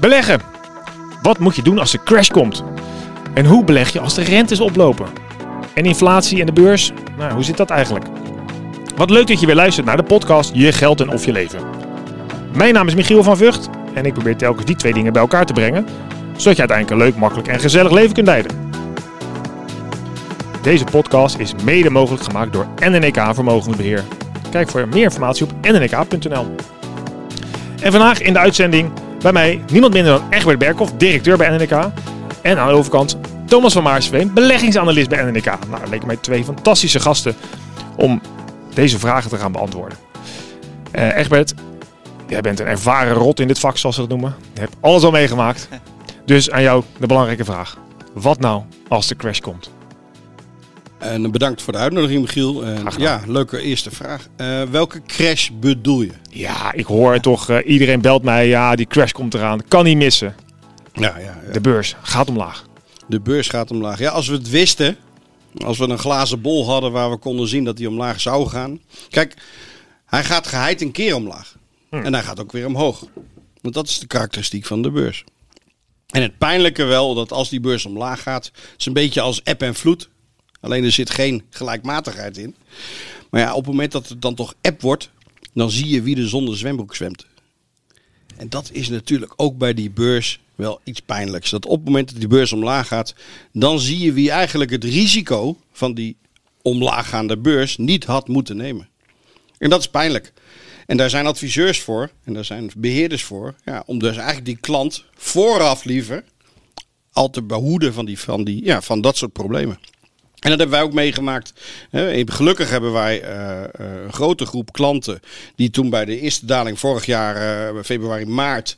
Beleggen. Wat moet je doen als de crash komt? En hoe beleg je als de rentes oplopen? En inflatie en de beurs? Nou, hoe zit dat eigenlijk? Wat leuk dat je weer luistert naar de podcast Je Geld en Of Je Leven. Mijn naam is Michiel van Vught en ik probeer telkens die twee dingen bij elkaar te brengen, zodat je uiteindelijk een leuk, makkelijk en gezellig leven kunt leiden. Deze podcast is mede mogelijk gemaakt door NNEK Vermogensbeheer. Kijk voor meer informatie op nnk.nl. En vandaag in de uitzending bij mij niemand minder dan Egbert Berkhoff, directeur bij NNK. En aan de overkant Thomas van Maarsveen, beleggingsanalist bij NNK. Nou, dat leken mij twee fantastische gasten om deze vragen te gaan beantwoorden. Uh, Egbert, jij bent een ervaren rot in dit vak, zoals ze dat noemen. Je hebt alles al meegemaakt. Dus aan jou de belangrijke vraag. Wat nou als de crash komt? En bedankt voor de uitnodiging, Michiel. ja, leuke eerste vraag. Uh, welke crash bedoel je? Ja, ik hoor toch, uh, iedereen belt mij. Ja, die crash komt eraan. Kan niet missen. Ja, ja, ja, De beurs gaat omlaag. De beurs gaat omlaag. Ja, als we het wisten, als we een glazen bol hadden waar we konden zien dat hij omlaag zou gaan. Kijk, hij gaat geheid een keer omlaag. Hm. En hij gaat ook weer omhoog. Want dat is de karakteristiek van de beurs. En het pijnlijke wel, dat als die beurs omlaag gaat, is een beetje als eb en vloed. Alleen er zit geen gelijkmatigheid in. Maar ja, op het moment dat het dan toch app wordt, dan zie je wie er zonder zwembroek zwemt. En dat is natuurlijk ook bij die beurs wel iets pijnlijks. Dat op het moment dat die beurs omlaag gaat, dan zie je wie eigenlijk het risico van die omlaaggaande beurs niet had moeten nemen. En dat is pijnlijk. En daar zijn adviseurs voor en daar zijn beheerders voor. Ja, om dus eigenlijk die klant vooraf liever al te behoeden van, die, van, die, ja, van dat soort problemen. En dat hebben wij ook meegemaakt. Gelukkig hebben wij uh, een grote groep klanten die toen bij de eerste daling vorig jaar, uh, februari, maart,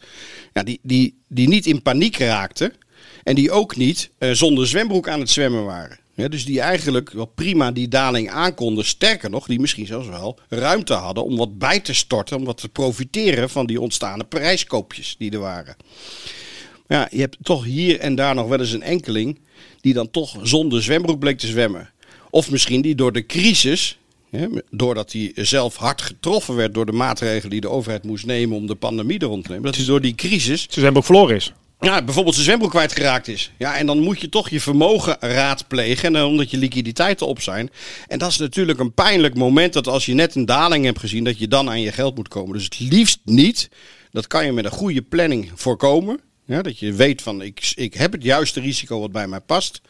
die, die, die niet in paniek raakten. En die ook niet zonder zwembroek aan het zwemmen waren. Dus die eigenlijk wel prima die daling aankonden. Sterker nog, die misschien zelfs wel ruimte hadden om wat bij te storten. Om wat te profiteren van die ontstaande prijskoopjes die er waren. Ja, je hebt toch hier en daar nog wel eens een enkeling die dan toch zonder zwembroek bleek te zwemmen. Of misschien die door de crisis, doordat hij zelf hard getroffen werd door de maatregelen die de overheid moest nemen om de pandemie er rond te nemen. Dat hij door die crisis. Zijn zwembroek verloren is. Ja, bijvoorbeeld zijn zwembroek kwijtgeraakt is. Ja, en dan moet je toch je vermogen raadplegen. En omdat je liquiditeiten op zijn. En dat is natuurlijk een pijnlijk moment dat als je net een daling hebt gezien, dat je dan aan je geld moet komen. Dus het liefst niet. Dat kan je met een goede planning voorkomen. Ja, dat je weet van ik, ik heb het juiste risico wat bij mij past.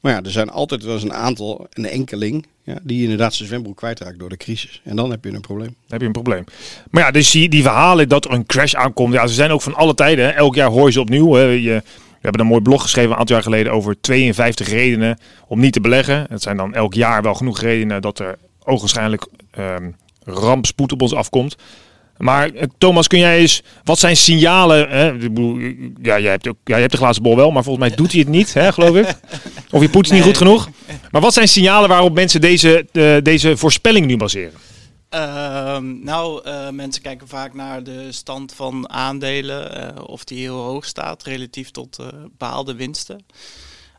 Maar ja, er zijn altijd wel eens een aantal, een enkeling, ja, die inderdaad zijn zwembroek kwijtraakt door de crisis. En dan heb je een probleem. Heb je een probleem. Maar ja, dus die, die verhalen dat er een crash aankomt, ja, ze zijn ook van alle tijden. Elk jaar hoor je ze opnieuw. Hè. Je, we hebben een mooi blog geschreven een aantal jaar geleden over 52 redenen om niet te beleggen. Het zijn dan elk jaar wel genoeg redenen dat er ogenschijnlijk um, rampspoed op ons afkomt. Maar eh, Thomas, kun jij eens, wat zijn signalen? Hè? Ja, jij hebt, ook, ja, jij hebt de glazen bol wel, maar volgens mij doet hij het niet, hè, geloof ik. Of je poetst niet goed genoeg. Maar wat zijn signalen waarop mensen deze, uh, deze voorspelling nu baseren? Uh, nou, uh, mensen kijken vaak naar de stand van aandelen, of die heel hoog staat relatief tot behaalde winsten.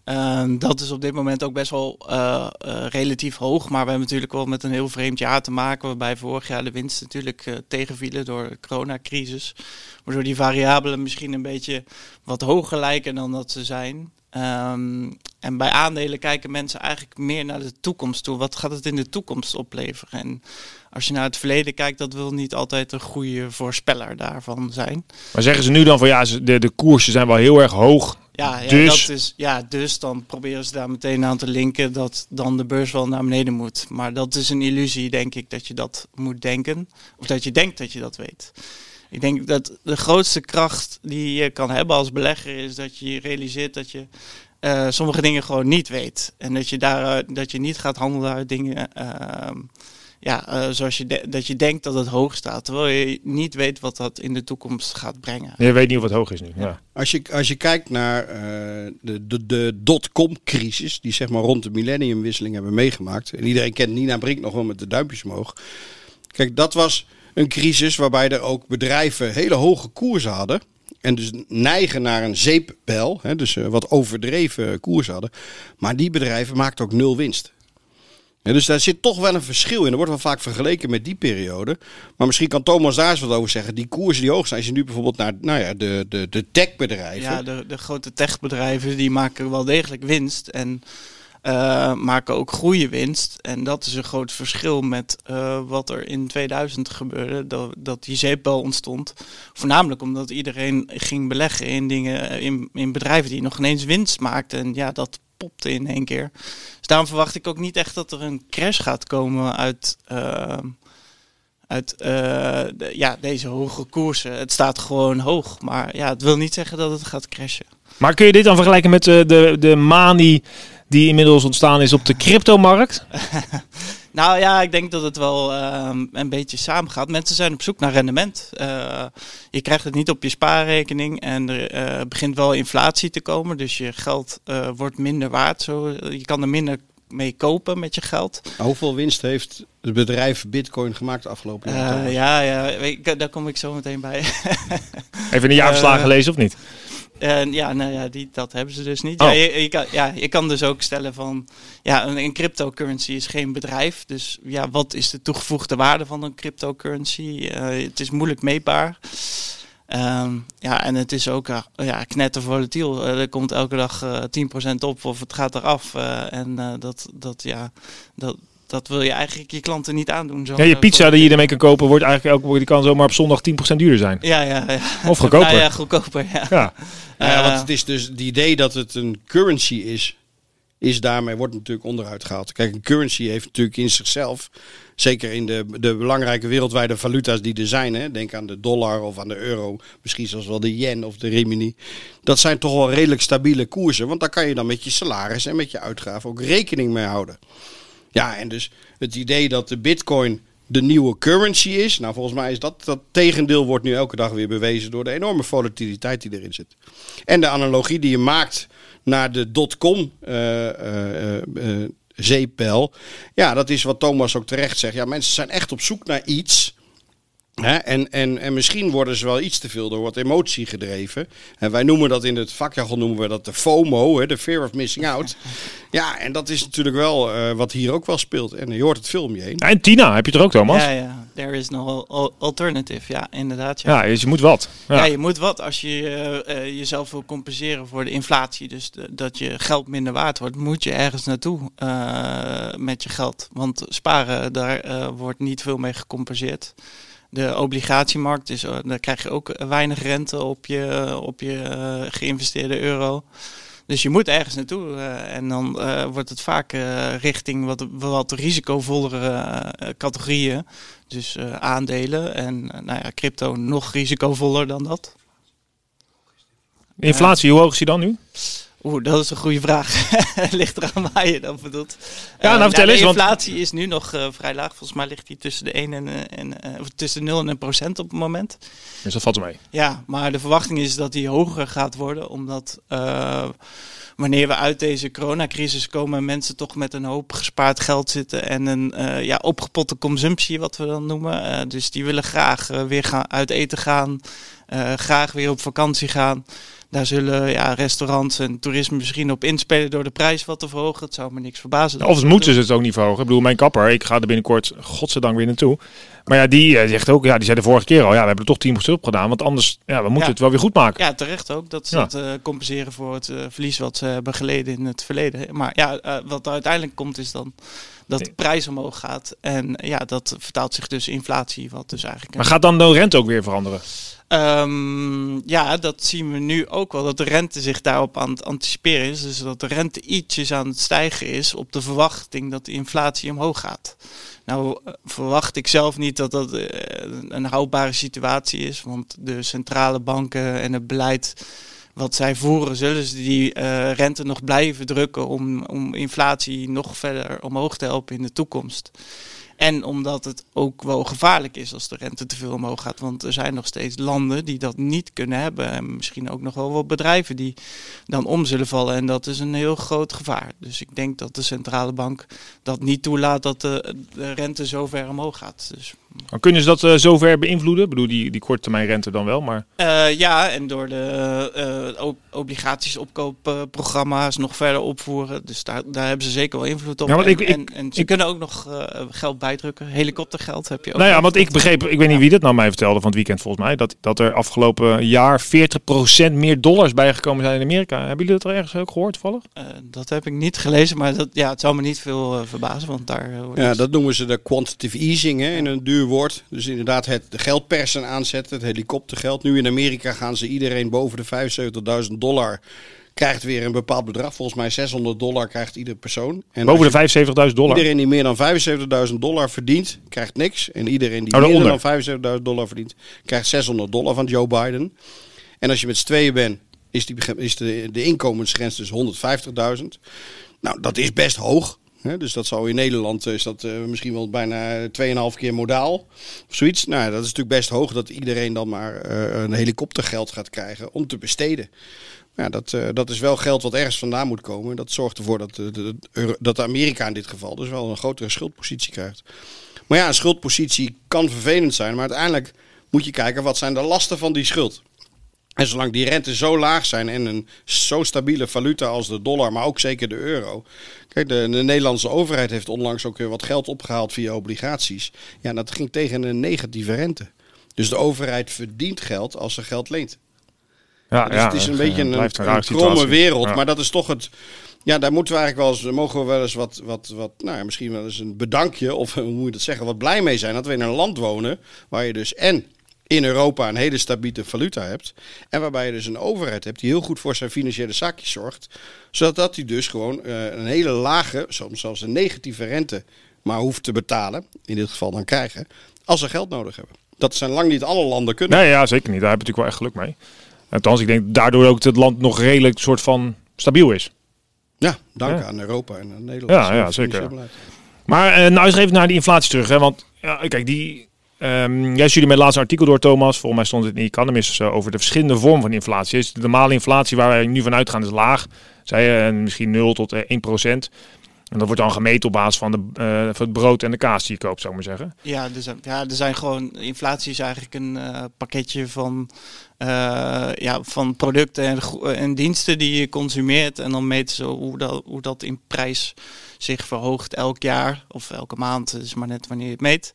Ehm, dat is op dit moment ook best wel uh, uh, relatief hoog. Maar we hebben natuurlijk wel met een heel vreemd jaar te maken. Waarbij vorig jaar de winst natuurlijk uh, tegenvielen door de coronacrisis. Waardoor die variabelen misschien een beetje wat hoger lijken dan dat ze zijn. Um, en bij aandelen kijken mensen eigenlijk meer naar de toekomst toe. Wat gaat het in de toekomst opleveren? En als je naar het verleden kijkt, dat wil niet altijd een goede voorspeller daarvan zijn. Maar zeggen ze nu dan van ja, de, de koersen zijn wel heel erg hoog. Ja, ja, dus... Dat is, ja, dus dan proberen ze daar meteen aan te linken dat dan de beurs wel naar beneden moet. Maar dat is een illusie, denk ik, dat je dat moet denken. Of dat je denkt dat je dat weet. Ik denk dat de grootste kracht die je kan hebben als belegger is dat je realiseert dat je uh, sommige dingen gewoon niet weet. En dat je, daar, dat je niet gaat handelen uit dingen uh, ja, uh, zoals je dat je denkt dat het hoog staat. Terwijl je niet weet wat dat in de toekomst gaat brengen. Je weet niet of het hoog is nu. Ja. Als, je, als je kijkt naar de, de, de dotcom-crisis, die zeg maar rond de millenniumwisseling hebben meegemaakt. En iedereen kent Nina Brink nog wel met de duimpjes omhoog. Kijk, dat was een crisis waarbij er ook bedrijven hele hoge koersen hadden. En dus neigen naar een zeepbel. Hè, dus wat overdreven koers hadden. Maar die bedrijven maakten ook nul winst. Ja, dus daar zit toch wel een verschil in. Er wordt wel vaak vergeleken met die periode. Maar misschien kan Thomas daar eens wat over zeggen. Die koersen die hoog zijn, als je nu bijvoorbeeld naar nou ja, de, de, de techbedrijven. Ja, de, de grote techbedrijven die maken wel degelijk winst. En uh, maken ook goede winst. En dat is een groot verschil met uh, wat er in 2000 gebeurde. Dat, dat die zeepbel ontstond. Voornamelijk omdat iedereen ging beleggen in dingen, in, in bedrijven die nog ineens winst maakten. En ja, dat popte in één keer. Dus daarom verwacht ik ook niet echt dat er een crash gaat komen uit, uh, uit de, ja, deze hoge koersen. Het staat gewoon hoog. Maar ja, het wil niet zeggen dat het gaat crashen. Maar kun je dit dan vergelijken met de, de, de manie die inmiddels ontstaan is op de cryptomarkt? nou ja, ik denk dat het wel uh, een beetje samengaat. Mensen zijn op zoek naar rendement. Uh, je krijgt het niet op je spaarrekening en er uh, begint wel inflatie te komen. Dus je geld eh, wordt minder waard. Zo, je kan er minder mee kopen met je geld. Hoeveel winst heeft het bedrijf Bitcoin gemaakt de afgelopen jaar? ja, ja ik, daar kom ik zo meteen bij. Even een jaarverslagen gelezen of niet? Uh, ja, nou ja, die, dat hebben ze dus niet. Ja, Oh. je, je kan, ja, je kan dus ook stellen van, ja, een, een cryptocurrency is geen bedrijf. Dus ja, wat is de toegevoegde waarde van een cryptocurrency? Uh, het is moeilijk meetbaar. Um, ja, en het is ook uh, ja, knettervolatiel. Uh, er komt elke dag uh, 10% op of het gaat eraf. En dat, dat, ja, dat, dat wil je eigenlijk je klanten niet aandoen. Zo ja, je pizza die je ermee kan kopen, wordt eigenlijk elke die kan zomaar op zondag 10% duurder zijn. Ja, ja, ja. Of goedkoper. ja, goedkoper, ja. ja. ja want het is dus het idee dat het een currency is, is daarmee wordt natuurlijk onderuit gehaald. Kijk, een currency heeft natuurlijk in zichzelf, zeker in de, de belangrijke wereldwijde valuta's die er zijn, hè, denk aan de dollar of aan de euro, misschien zelfs wel de yen of de rimini. Dat zijn toch wel redelijk stabiele koersen, want daar kan je dan met je salaris en met je uitgaven ook rekening mee houden. Ja, en dus het idee dat de bitcoin de nieuwe currency is. Nou, volgens mij is dat dat tegendeel wordt nu elke dag weer bewezen door de enorme volatiliteit die erin zit. En de analogie die je maakt naar de dotcom uh, uh, uh, zeepbel. Ja, dat is wat Thomas ook terecht zegt. Ja, mensen zijn echt op zoek naar iets. Hè? En, en, en misschien worden ze wel iets te veel door wat emotie gedreven. En wij noemen dat in het vakjargon noemen we dat de FOMO, hè? de fear of missing out. ja, en dat is natuurlijk wel uh, wat hier ook wel speelt. En je hoort het film je heen. Ja, en Tina, heb je er ook Thomas? Ja, ja. There is no alternative. Ja, inderdaad. Ja, ja dus je moet wat. Ja. ja je moet wat als je uh, uh, jezelf wil compenseren voor de inflatie. Dus de, dat je geld minder waard wordt, moet je ergens naartoe met je geld. Want sparen, daar wordt niet veel mee gecompenseerd de obligatiemarkt. Dus daar krijg je ook weinig rente op je, op je uh, geïnvesteerde euro. Dus je moet ergens naartoe. En dan wordt het vaak richting wat, wat risicovollere categorieën. Dus aandelen en nou ja, crypto nog risicovoller dan dat. Inflatie, hoe hoog is die dan nu? Oeh, dat is een goede vraag. ligt eraan waar je dan bedoelt. Ja, nou, vertel de eens. inflatie want... is nu nog uh, vrij laag. Volgens mij ligt die tussen de 1 en, en uh, tussen 0 en 1 procent op het moment. Dus dat valt mee. Ja, maar de verwachting is dat die hoger gaat worden, omdat wanneer we uit deze coronacrisis komen, mensen toch met een hoop gespaard geld zitten en een ja, opgepotte consumptie, wat we dan noemen. dus die willen graag weer gaan uit eten gaan, graag weer op vakantie gaan. Daar zullen ja, restaurants en toerisme misschien op inspelen door de prijs wat te verhogen. Het zou me niks verbazen. Of het moeten ze het ook niet verhogen. Ik bedoel, mijn kapper, ik ga er binnenkort godzijdank weer naartoe. Maar ja, die uh, zegt ook, ja, die zei de vorige keer al, ja, we hebben er toch 10% op gedaan. Want anders, ja, we moeten ja. het wel weer goed maken. Ja, terecht ook. Dat ze ja. dat uh, compenseren voor het uh, verlies wat ze hebben geleden in het verleden. Maar ja, wat er uiteindelijk komt is dan dat de prijs omhoog gaat. En ja, dat vertaalt zich dus inflatie, wat dus eigenlijk... Maar gaat dan de rente ook weer veranderen? Um, ja, dat zien we nu ook wel, dat de rente zich daarop aan het anticiperen is. Dus dat de rente ietsjes aan het stijgen is op de verwachting dat de inflatie omhoog gaat. Nou verwacht ik zelf niet dat dat uh, een houdbare situatie is, want de centrale banken en het beleid wat zij voeren, zullen ze die uh, rente nog blijven drukken om, om inflatie nog verder omhoog te helpen in de toekomst. En omdat het ook wel gevaarlijk is als de rente te veel omhoog gaat. Want er zijn nog steeds landen die dat niet kunnen hebben. En misschien ook nog wel wat bedrijven die dan om zullen vallen. En dat is een heel groot gevaar. Dus ik denk dat de centrale bank dat niet toelaat dat de, de rente zo ver omhoog gaat. Dus Dan kunnen ze dat uh, zover beïnvloeden? Ik bedoel, die, die korte termijn rente dan wel, maar... Uh, ja, en door de uh, obligaties opkoopprogramma's nog verder opvoeren. Dus daar, daar hebben ze zeker wel invloed op. Ja, en, ik, en, en ze ik, kunnen ook nog geld bijdrukken. Helikoptergeld heb je ook. Nou ja, want ik begreep, ik weet niet wie dat nou mij vertelde van het weekend volgens mij, dat, dat er afgelopen jaar 40% meer dollars bijgekomen zijn in Amerika. Hebben jullie dat er ergens ook gehoord toevallig? dat heb ik niet gelezen, maar dat, ja, het zou me niet veel verbazen, want daar... ja, dat noemen ze de quantitative easing hè, in een duur woord. Dus inderdaad het geldpersen aanzetten, het helikoptergeld. Nu in Amerika gaan ze iedereen boven de 75.000 dollar krijgt weer een bepaald bedrag. Volgens mij 600 dollar krijgt iedere persoon. En boven de 75.000 dollar? Iedereen die meer dan 75.000 dollar verdient, krijgt niks. En iedereen die oh, meer dan 75.000 dollar verdient, krijgt 600 dollar van Joe Biden. En als je met z'n tweeën bent, is, die, is de, de inkomensgrens dus 150.000. Nou, dat is best hoog. dus dat zou in Nederland is dat uh, misschien wel bijna 2,5 keer modaal. Of zoiets. Nou, dat is natuurlijk best hoog dat iedereen dan maar uh, een helikoptergeld gaat krijgen om te besteden. Ja, dat, uh, dat is wel geld wat ergens vandaan moet komen. Dat zorgt ervoor dat, de, de, dat Amerika in dit geval dus wel een grotere schuldpositie krijgt. Maar ja, een schuldpositie kan vervelend zijn. Maar uiteindelijk moet je kijken wat zijn de lasten van die schuld. En zolang die rente zo laag zijn en een zo stabiele valuta als de dollar, maar ook zeker de euro. Kijk, de, de, Nederlandse overheid heeft onlangs ook weer wat geld opgehaald via obligaties. Ja, dat ging tegen een negatieve rente. Dus de overheid verdient geld als ze geld leent. Ja, dus ja, het is een beetje een, een, een kromme wereld, ja. maar dat is toch het. Ja, daar moeten we eigenlijk wel eens, mogen we wel eens wat, wat, wat, nou ja, misschien wel eens een bedankje, of hoe moet je dat zeggen, wat blij mee zijn dat we in een land wonen waar je dus en in Europa een hele stabiele valuta hebt. En waarbij je dus een overheid hebt die heel goed voor zijn financiële zaakjes zorgt. Zodat hij dus gewoon uh, een hele lage, soms zelfs een negatieve rente, maar hoeft te betalen. In dit geval dan krijgen. Als ze geld nodig hebben. Dat zijn lang niet alle landen kunnen. Nee, ja, zeker niet. Daar heb je natuurlijk wel echt geluk mee. Althans, ik denk daardoor ook dat het land nog redelijk soort van stabiel is. Ja, dank Ja. aan Europa en aan Nederland. Ja, ja, zeker. Maar eh, nou eens even naar die inflatie terug. Hè? Want ja, kijk, die, ehm jij stuurde met laatst een artikel door, Thomas. Volgens mij stond het in Economist uh, over de verschillende vormen van inflatie. Dus de normale inflatie waar wij nu van uitgaan is laag. Zei je, en misschien 0 tot uh, 1 procent. En dat wordt dan gemeten op basis van, de, uh, van het brood en de kaas die je koopt, zou ik maar zeggen. Ja, zijn, ja, er zijn gewoon. Inflatie is eigenlijk een uh, pakketje van, uh, ja, van producten en, en, diensten die je consumeert. En dan meten ze hoe dat, hoe dat in prijs zich verhoogt elk jaar of elke maand. Dus maar net wanneer je het meet.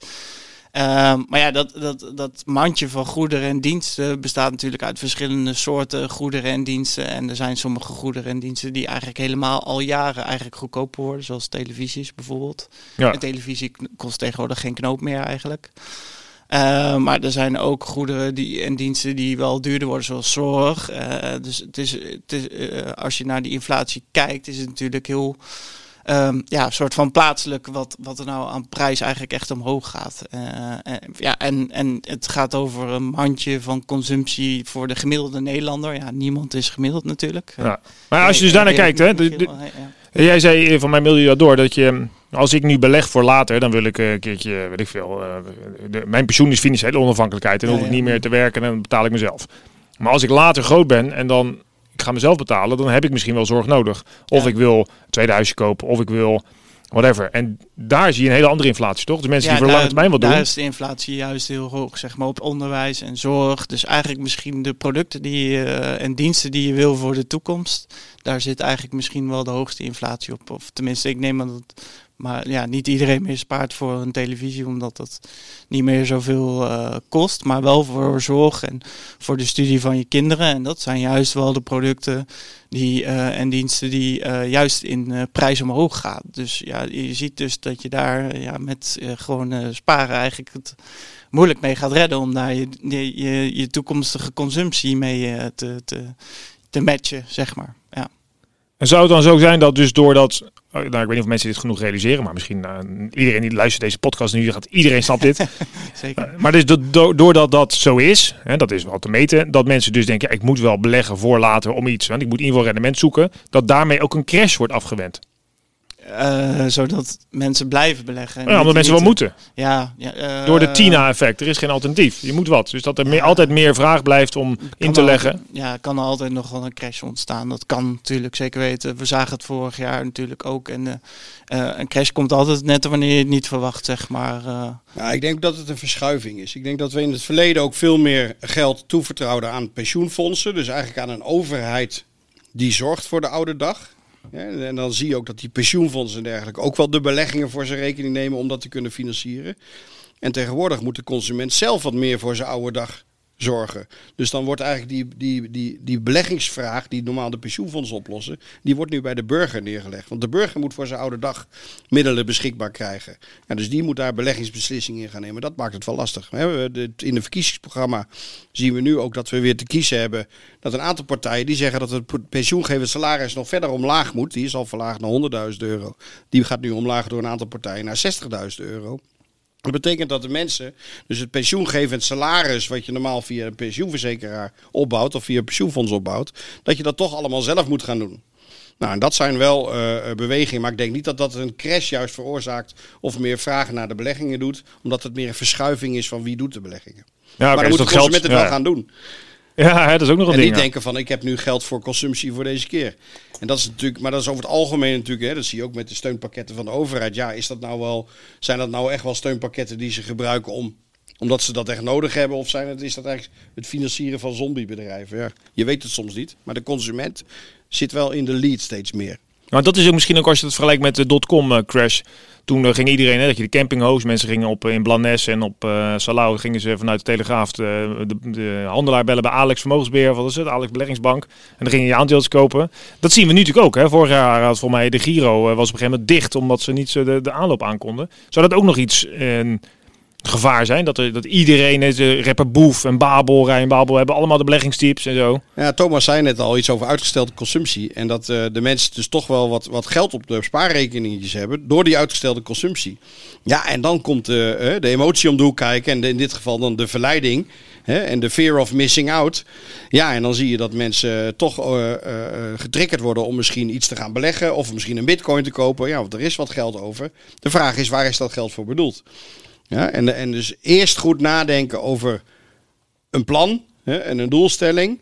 Uh, maar ja, dat, dat, dat mandje van goederen en diensten bestaat natuurlijk uit verschillende soorten goederen en diensten. En er zijn sommige goederen en diensten die eigenlijk helemaal al jaren eigenlijk goedkoper worden, zoals televisies bijvoorbeeld. Ja. En televisie kost tegenwoordig geen knoop meer eigenlijk. Uh, maar er zijn ook goederen die, en diensten die wel duurder worden, zoals zorg. Uh, dus het is, het is, uh, als je naar die inflatie kijkt, is het natuurlijk heel um, ja, soort van plaatselijk wat, wat er nou aan prijs eigenlijk echt omhoog gaat. Uh, en, ja, en, en het gaat over een mandje van consumptie voor de gemiddelde Nederlander. Ja, niemand is gemiddeld natuurlijk. Ja. Maar als je dus daarnaar kijkt, hè, jij zei van mij mailde je dat door dat je als ik nu beleg voor later, dan wil ik een keertje, weet ik veel. De, mijn pensioen is financiële onafhankelijkheid en dan hoef ik niet meer te werken en dan betaal ik mezelf. Maar als ik later groot ben en dan ik ga mezelf betalen, dan heb ik misschien wel zorg nodig. Of ja. ik wil een tweede huisje kopen, of ik wil whatever. En daar zie je een hele andere inflatie, toch? De mensen ja, die voor lange termijn wat doen. Daar is de inflatie juist heel hoog, zeg maar, op onderwijs en zorg. Dus eigenlijk misschien de producten die je, uh, en diensten die je wil voor de toekomst. Daar zit eigenlijk misschien wel de hoogste inflatie op. Of tenminste, ik neem aan dat maar ja, niet iedereen meer spaart voor een televisie, omdat dat niet meer zoveel uh, kost. Maar wel voor zorg en voor de studie van je kinderen. En dat zijn juist wel de producten die, uh, en diensten die uh, juist in prijs omhoog gaan. Dus ja, je ziet dus dat je daar ja, met gewoon sparen eigenlijk het moeilijk mee gaat redden. Om daar je, je, je toekomstige consumptie mee te, te, te matchen, zeg maar. Ja. En zou het dan zo zijn dat dus doordat nou, ik weet niet of mensen dit genoeg realiseren, maar misschien uh, iedereen die luistert deze podcast nu, gaat iedereen snapt dit. Zeker. Uh, maar dus do doordat dat zo is, hè, dat is wel te meten, dat mensen dus denken, ja, ik moet wel beleggen voor later om iets, want ik moet in ieder geval rendement zoeken, dat daarmee ook een crash wordt afgewend. Eh, zodat mensen blijven beleggen. Ja, omdat mensen wel moeten. Ja, ja uh, Door de Tina-effect. Er is geen alternatief. Je moet wat. Dus dat er meer, altijd meer vraag blijft om in te leggen. Altijd, ja, kan er altijd nog wel een crash ontstaan. Dat kan natuurlijk zeker weten. We zagen het vorig jaar natuurlijk ook. En uh, een crash komt altijd net wanneer je het niet verwacht, zeg maar. Ja, ik denk dat het een verschuiving is. Ik denk dat we in het verleden ook veel meer geld toevertrouwden aan pensioenfondsen. Dus eigenlijk aan een overheid die zorgt voor de oude dag. En dan zie je ook dat die pensioenfondsen en dergelijke ook wel de beleggingen voor zijn rekening nemen om dat te kunnen financieren. En tegenwoordig moet de consument zelf wat meer voor zijn oude dag zorgen. Dus dan wordt eigenlijk die, die, die, die beleggingsvraag, die normaal de pensioenfondsen oplossen, die wordt nu bij de burger neergelegd. Want de burger moet voor zijn oude dag middelen beschikbaar krijgen. Ja, dus die moet daar beleggingsbeslissingen in gaan nemen. Dat maakt het wel lastig. In het verkiezingsprogramma zien we nu ook dat we weer te kiezen hebben dat een aantal partijen die zeggen dat het pensioengevend salaris nog verder omlaag moet. Die is al verlaagd naar 100.000 euro. Die gaat nu omlaag door een aantal partijen naar 60.000 euro. Dat betekent dat de mensen, dus het pensioengevend salaris, wat je normaal via een pensioenverzekeraar opbouwt of via een pensioenfonds opbouwt, dat je dat toch allemaal zelf moet gaan doen. Nou, en dat zijn wel uh, bewegingen, maar ik denk niet dat dat een crash juist veroorzaakt of meer vragen naar de beleggingen doet, omdat het meer een verschuiving is van wie doet de beleggingen. Ja, okay, maar dan dus moet de consument het wel gaan doen. Ja, dat is ook nog een en ding. En niet denken van ik heb nu geld voor consumptie voor deze keer. En dat is natuurlijk, maar dat is over het algemeen natuurlijk, hè, dat zie je ook met de steunpakketten van de overheid. Ja, is dat nou wel, zijn dat nou echt wel steunpakketten die ze gebruiken om, omdat ze dat echt nodig hebben? Of zijn het, is dat eigenlijk het financieren van zombiebedrijven? Ja, je weet het soms niet, maar de consument zit wel in de lead steeds meer. Nou, dat is ook misschien ook als je het vergelijkt met de dotcom eh, crash. Toen uh, ging iedereen, hè, dat je de campinghost, mensen gingen op in Blanes en op uh, Salau, gingen ze vanuit de Telegraaf de, de, de, handelaar bellen bij Alex Vermogensbeheer, wat is het, Alex Beleggingsbank. En dan gingen je aandelen kopen. Dat zien we nu natuurlijk ook. Hè. Vorig jaar had voor mij de Giro was op een gegeven moment dicht, omdat ze niet de, de aanloop aankonden. Zou dat ook nog iets gevaar zijn. Dat, er, dat iedereen, de rapper Boef en Babel, Rijn Babel, hebben allemaal de beleggingstips en zo. Ja, Thomas zei net al iets over uitgestelde consumptie. En dat uh, de mensen dus toch wel wat, wat geld op de spaarrekeningetjes hebben door die uitgestelde consumptie. Ja, en dan komt de, uh, de emotie om de kijken. En in dit geval dan de verleiding. En de fear of missing out. Ja, en dan zie je dat mensen toch getriggerd worden om misschien iets te gaan beleggen. Of misschien een bitcoin te kopen. Ja, want er is wat geld over. De vraag is, waar is dat geld voor bedoeld? Ja, en, en dus eerst goed nadenken over een plan hè, en een doelstelling.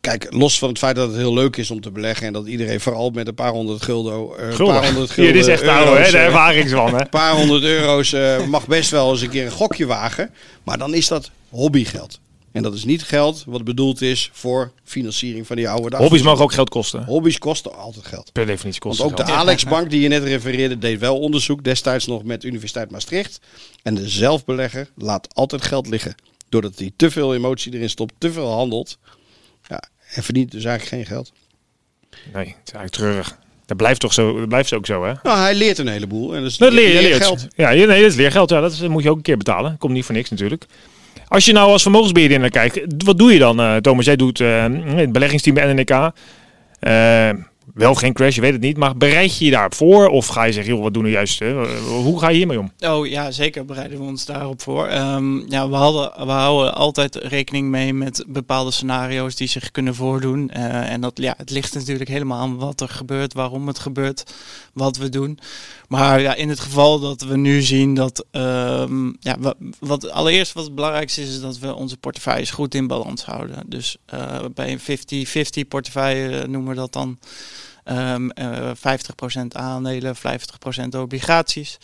Kijk, los van het feit dat het heel leuk is om te beleggen en dat iedereen vooral met een paar honderd gulden, uh, een paar honderd gulden Hier is echt oude, hè, de eh, ervaringsman. Een paar honderd euro's uh, mag best wel eens een keer een gokje wagen, maar dan is dat hobbygeld. En dat is niet geld wat bedoeld is voor financiering van die oude dag. Hobby's mogen ook geld kosten. Hobby's kosten altijd geld. Per definitie kosten Want ook de Alexbank die je net refereerde deed wel onderzoek. Destijds nog met Universiteit Maastricht. En de zelfbelegger laat altijd geld liggen. Doordat hij te veel emotie erin stopt, te veel handelt. Ja, en verdient dus eigenlijk geen geld. Nee, het is eigenlijk treurig. Dat blijft toch zo, dat blijft ook zo, hè? Nou, hij leert een heleboel. En dus dat leer je leert. Ja, nee, dat is leergeld. Ja, dat moet je ook een keer betalen. Komt niet voor niks natuurlijk. Als je nou als vermogensbeheerder naar kijkt, wat doe je dan, uh, Thomas? Jij doet uh, het beleggingsteam bij NNK. Eh, wel geen crash, je weet het niet. Maar bereid je je daarop voor? Of ga je zeggen, joh, wat doen we juist? Hè? Hoe ga je hiermee om? Oh ja, zeker bereiden we ons daarop voor. Um, ja, we, hadden, we houden altijd rekening mee met bepaalde scenario's die zich kunnen voordoen. Uh, en dat, ja, het ligt natuurlijk helemaal aan wat er gebeurt, waarom het gebeurt, wat we doen. Maar ja, in het geval dat we nu zien dat, um, ja, wat, allereerst wat het belangrijkste is, is dat we onze portefeuilles goed in balans houden. Dus uh, bij een 50-50 portefeuille noemen we dat dan. Um, uh, 50% aandelen, 50% obligaties.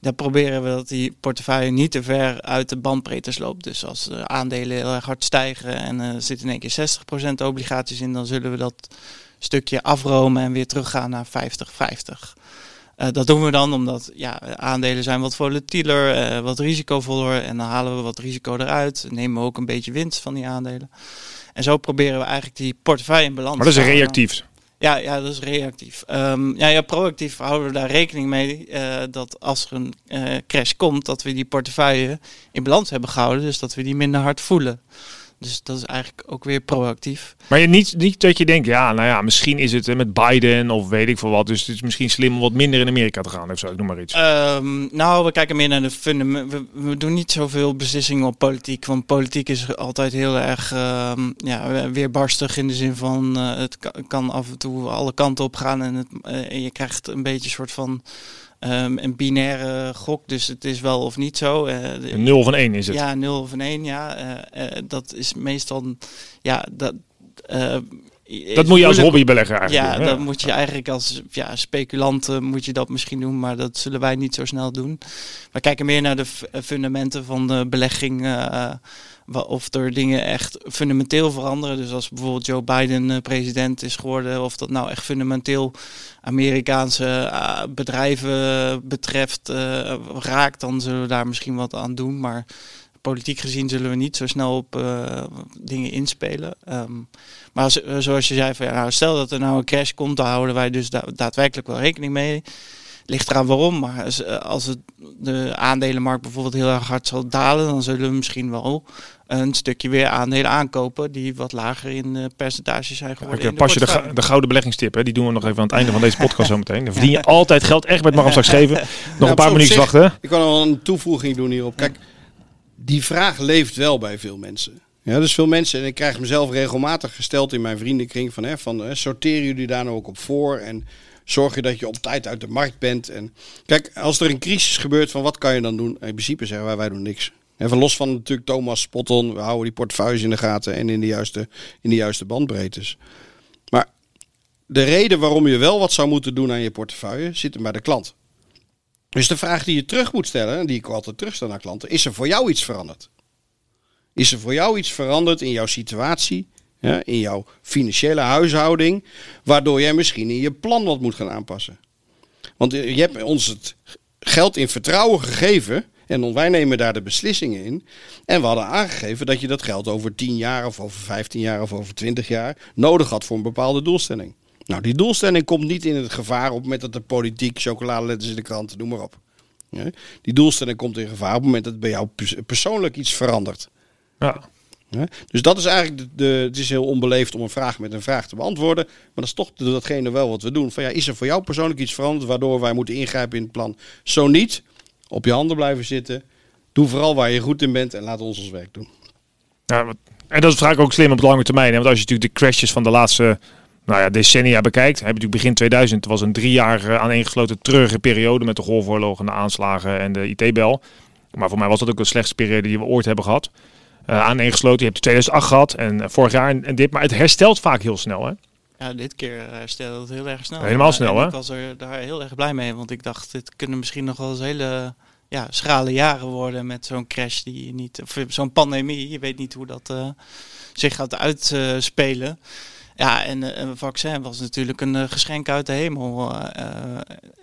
Daar proberen we dat die portefeuille niet te ver uit de bandbreedtes loopt. Dus als de aandelen heel erg hard stijgen en er uh, zit in één keer 60% obligaties in, dan zullen we dat stukje afromen en weer teruggaan naar 50-50. Uh, dat doen we dan omdat ja, aandelen zijn wat volatieler, uh, wat risicovoller. En dan halen we wat risico eruit. Nemen we ook een beetje winst van die aandelen. En zo proberen we eigenlijk die portefeuille in balans te Maar dat is reactief. Ja, ja, dat is reactief. Um, ja, ja, proactief houden we daar rekening mee uh, dat als er een crash komt, dat we die portefeuille in balans hebben gehouden. Dus dat we die minder hard voelen. Dus dat is eigenlijk ook weer proactief. Maar je, niet, niet dat je denkt, ja, nou ja, misschien is het met Biden of weet ik veel wat. Dus het is misschien slim om wat minder in Amerika te gaan of zo. Ik noem maar iets. Ehm, nou, we kijken meer naar de fundamenten. We, we doen niet zoveel beslissingen op politiek. Want politiek is altijd heel erg ehm, ja, weerbarstig in de zin van eh, het ka- kan af en toe alle kanten op gaan. En, het, eh, en je krijgt een beetje een soort van ehm, een binaire gok. Dus het is wel of niet zo. De- Een 0 van 1 is het. Ja, 0 of een 1, ja. Eh, eh, dat is meestal, ja, dat... dat moet je als moeilijk- hobbybelegger eigenlijk Ja, doen. dat moet je eigenlijk als ja, speculant moet je dat misschien doen, maar dat zullen wij niet zo snel doen. We kijken meer naar de fundamenten van de belegging, of er dingen echt fundamenteel veranderen. Dus als bijvoorbeeld Joe Biden eh, president is geworden, of dat nou echt fundamenteel Amerikaanse eh, bedrijven betreft eh, raakt, dan zullen we daar misschien wat aan doen. Maar politiek gezien zullen we niet zo snel op dingen inspelen. Ehm, maar als- zoals je zei, van, ja, nou, stel dat er nou een crash komt, dan houden wij dus da- daadwerkelijk wel rekening mee. Ligt eraan waarom, maar als, eh, als het, de aandelenmarkt bijvoorbeeld heel erg hard zal dalen, dan zullen we misschien wel een stukje weer aandelen aankopen die wat lager in eh, percentage zijn geworden. Oké, in de pas je de, gouden beleggingstip, hè? die doen we nog even aan het einde van deze podcast zo meteen. Dan verdien je altijd geld. Echt, mag hem straks geven. Nog een paar minuutjes wachten. Ik kan nog een toevoeging doen hierop. Kijk, die vraag leeft wel bij veel mensen. Ja, dus veel mensen, en ik krijg mezelf regelmatig gesteld in mijn vriendenkring van, hè, van hè, sorteren jullie daar nou ook op voor en zorg je dat je op tijd uit de markt bent. En kijk, als er een crisis gebeurt, van wat kan je dan doen? In principe zeggen wij, wij doen niks. Even los van natuurlijk Thomas Spotton, we houden die portefeuilles in de gaten en in de juiste, in de juiste bandbreedtes. Maar de reden waarom je wel wat zou moeten doen aan je portefeuille zit hem bij de klant. Dus de vraag die je terug moet stellen, en die ik altijd terugstel naar klanten, is er voor jou iets veranderd? Is er voor jou iets veranderd in jouw situatie, ja, in jouw financiële huishouding, waardoor jij misschien in je plan wat moet gaan aanpassen? Want je hebt ons het geld in vertrouwen gegeven en wij nemen daar de beslissingen in. En we hadden aangegeven dat je dat geld over 10 jaar of over 15 jaar of over 20 jaar nodig had voor een bepaalde doelstelling. Nou, die doelstelling komt niet in het gevaar op het moment dat de politiek, chocoladeletters in de kranten, noem maar op. Die doelstelling komt in gevaar op het moment dat bij jou pers- persoonlijk iets verandert. Ja. Dus dat is eigenlijk de. Het is heel onbeleefd om een vraag met een vraag te beantwoorden. Maar dat is toch datgene wel wat we doen. Van ja, is er voor jou persoonlijk iets veranderd waardoor wij moeten ingrijpen in het plan? Zo niet, op je handen blijven zitten. Doe vooral waar je goed in bent en laat ons ons werk doen. Ja, en dat is vaak ook slim op de lange termijn. Want als je natuurlijk de crashes van de laatste nou ja, decennia bekijkt. Heb je natuurlijk begin 2000 was een drie jaar aaneengesloten treurige periode. Met de golfoorlog en de aanslagen en de IT-bel. Maar voor mij was dat ook de slechtste periode die we ooit hebben gehad. Eh aaneengesloten. Je hebt 2008 gehad en eh, vorig jaar en, en dit. Maar het herstelt vaak heel snel. Hè? Ja, dit keer herstelde het heel erg snel. Helemaal snel, hè? Ik was er daar heel erg blij mee, want ik dacht, dit kunnen misschien nog wel eens hele ja, schrale jaren worden met zo'n crash die je niet, of zo'n pandemie. Je weet niet hoe dat eh, zich gaat uitspelen. Ja, en eh, een vaccin was natuurlijk een eh, geschenk uit de hemel. eh,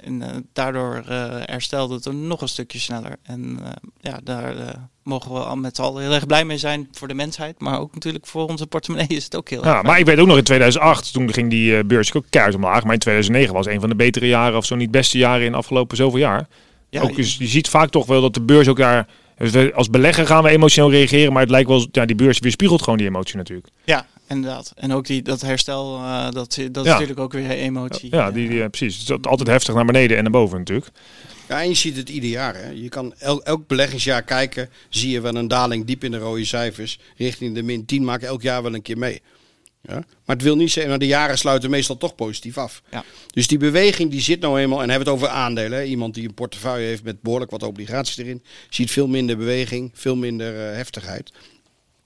en daardoor herstelde het er nog een stukje sneller. En ja, daar mogen we al met z'n allen heel erg blij mee zijn voor de mensheid. Maar ook natuurlijk voor onze portemonnee is het ook heel erg Ja, fijn. maar ik weet ook nog in 2008, toen ging die beurs ook keihard omlaag. Maar in 2009 was een van de betere jaren, of zo niet beste jaren in de afgelopen zoveel jaar. Ja, ook, dus je ziet vaak toch wel dat de beurs ook daar... dus we- Als belegger gaan we emotioneel reageren, maar het lijkt wel... Ja, die beurs weerspiegelt gewoon die emotie natuurlijk. Ja, inderdaad. En ook die, dat herstel, eh, dat, dat Ja. is natuurlijk ook weer emotie. Ja, die, die, eh, precies. Het is altijd heftig naar beneden en naar boven natuurlijk. Ja, en je ziet het ieder jaar. Hè. Je kan elk, elk beleggingsjaar kijken, zie je wel een daling diep in de rode cijfers. Richting de min 10 maakt elk jaar wel een keer mee. Ja? Maar het wil niet zeggen, maar de jaren sluiten meestal toch positief af. Ja. Dus die beweging die zit nou eenmaal, en hebben we het over aandelen. Hè. Iemand die een portefeuille heeft met behoorlijk wat obligaties erin, ziet veel minder beweging, veel minder eh, heftigheid.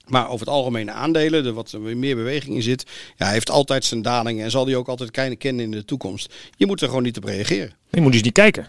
Maar over het algemene aandelen, er wat er meer beweging in zit, ja, heeft altijd zijn dalingen en zal die ook altijd kleine kennen in de toekomst. Je moet er gewoon niet op reageren. Je moet dus niet kijken.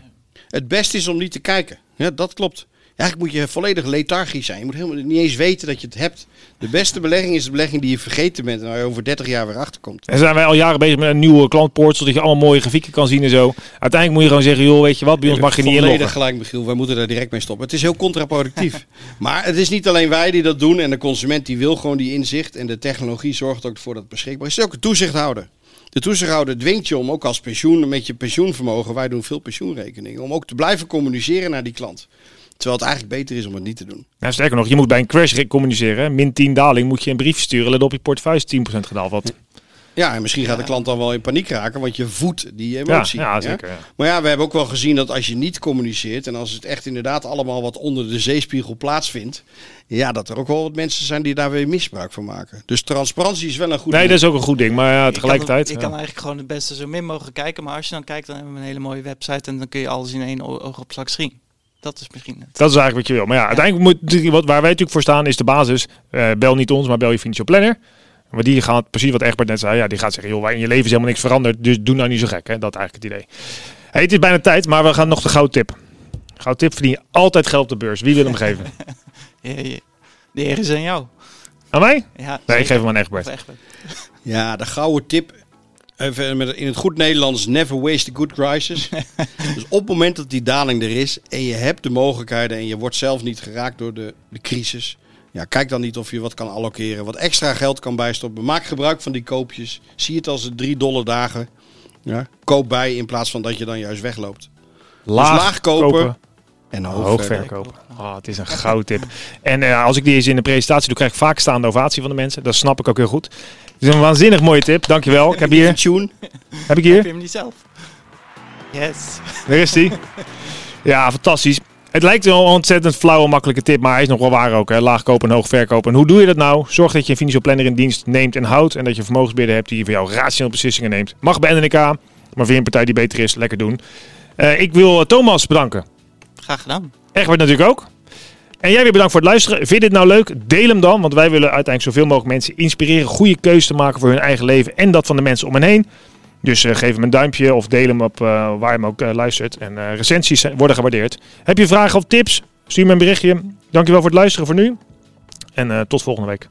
Het beste is om niet te kijken. Ja, dat klopt. Eigenlijk moet je volledig lethargisch zijn. Je moet helemaal niet eens weten dat je het hebt. De beste belegging is de belegging die je vergeten bent en waar je over 30 jaar weer achterkomt. En zijn wij al jaren bezig met een nieuwe klantpoort, zodat je allemaal mooie grafieken kan zien en zo. Uiteindelijk moet je gewoon zeggen, joh, weet je wat, bij ons mag je niet Volledig inloggen. gelijk, Michiel. Wij moeten daar direct mee stoppen. Het is heel contraproductief. maar het is niet alleen wij die dat doen. En de consument die wil gewoon die inzicht. En de technologie zorgt ook ervoor dat het beschikbaar is. Het is ook een toezichthouder. De toezichthouder dwingt je om ook als pensioen, met je pensioenvermogen, wij doen veel pensioenrekeningen, om ook te blijven communiceren naar die klant. Terwijl het eigenlijk beter is om het niet te doen. Nou, sterker nog, je moet bij een crash communiceren. hè. Min 10 daling moet je een brief sturen. Let op je portefeuille is 10% gedaald. Wat, Ja, en misschien gaat de klant dan wel in paniek raken, want je voedt die ja, emotie. ja, ja? zeker. Ja. Maar ja, we hebben ook wel gezien dat als je niet communiceert en als het echt inderdaad allemaal wat onder de zeespiegel plaatsvindt, ja, dat er ook wel wat mensen zijn die daar weer misbruik van maken. Dus transparantie is wel een goed Nee, ding. dat is ook een goed ding. Maar ja, kan- tegelijkertijd... Ja. kan eigenlijk gewoon het beste zo min mogelijk kijken. Maar als je dan kijkt, dan hebben we een hele mooie website. En dan kun je alles in één oogopslag zien. Dat is misschien het. Dat is eigenlijk wat je wil. Maar ja, uiteindelijk moet wat waar wij natuurlijk voor staan is de basis. Eh, bel niet ons, maar bel je financial planner. Maar die gaat precies wat Egbert net zei. Ja, die gaat zeggen, joh, in je leven is helemaal niks veranderd. Dus doe nou niet zo gek. Hè? Dat is eigenlijk het idee. Hey, het is bijna tijd, maar we gaan nog de goudtip. Goudtip verdien je altijd geld op de beurs. Wie wil hem geven? De eer is aan jou. Aan mij? Ja, Nee, ik geef hem aan Egbert. Of Egbert. Ja, de gouden tip. Even met, in het goed Nederlands, never waste a good crisis. dus op het moment dat die daling er is en je hebt de mogelijkheden en je wordt zelf niet geraakt door de, de crisis. Ja, kijk dan niet of je wat kan allokeren, wat extra geld kan bijstoppen. Maak gebruik van die koopjes. Zie het als de 3 dollar dagen. Ja, koop bij in plaats van dat je dan juist wegloopt. laag kopen En hoog, Hoog verkopen. Oh, het is een goudtip. En eh, als ik die eens in de presentatie doe, krijg ik vaak staande ovatie van de mensen. Dat snap ik ook heel goed. Het is een waanzinnig mooie tip. Dankjewel. Ik heb Een hier. tune. Heb ik Heb hier? je hem niet zelf? Yes. Daar is die. Ja, fantastisch. Het lijkt wel een ontzettend flauwe, makkelijke tip, maar hij is nog wel waar ook. Hè? Laag kopen en hoog verkopen. En hoe doe je dat nou? Zorg dat je een financial planner in dienst neemt en houdt. En dat je vermogensbeheerder hebt die voor jou rationeel beslissingen neemt. Mag bij NNK, maar vind je een partij die beter is, lekker doen. Eh, ik wil Thomas bedanken. Graag gedaan. Egbert natuurlijk ook. En jij weer bedankt voor het luisteren. Vind je dit nou leuk? Deel hem dan, want wij willen uiteindelijk zoveel mogelijk mensen inspireren goede keuzes te maken voor hun eigen leven en dat van de mensen om hen heen. Dus eh, geef hem een duimpje of deel hem op eh, waar je hem ook eh, luistert. En recensies worden gewaardeerd. Heb je vragen of tips? Stuur me een berichtje. Dankjewel voor het luisteren voor nu. En tot volgende week.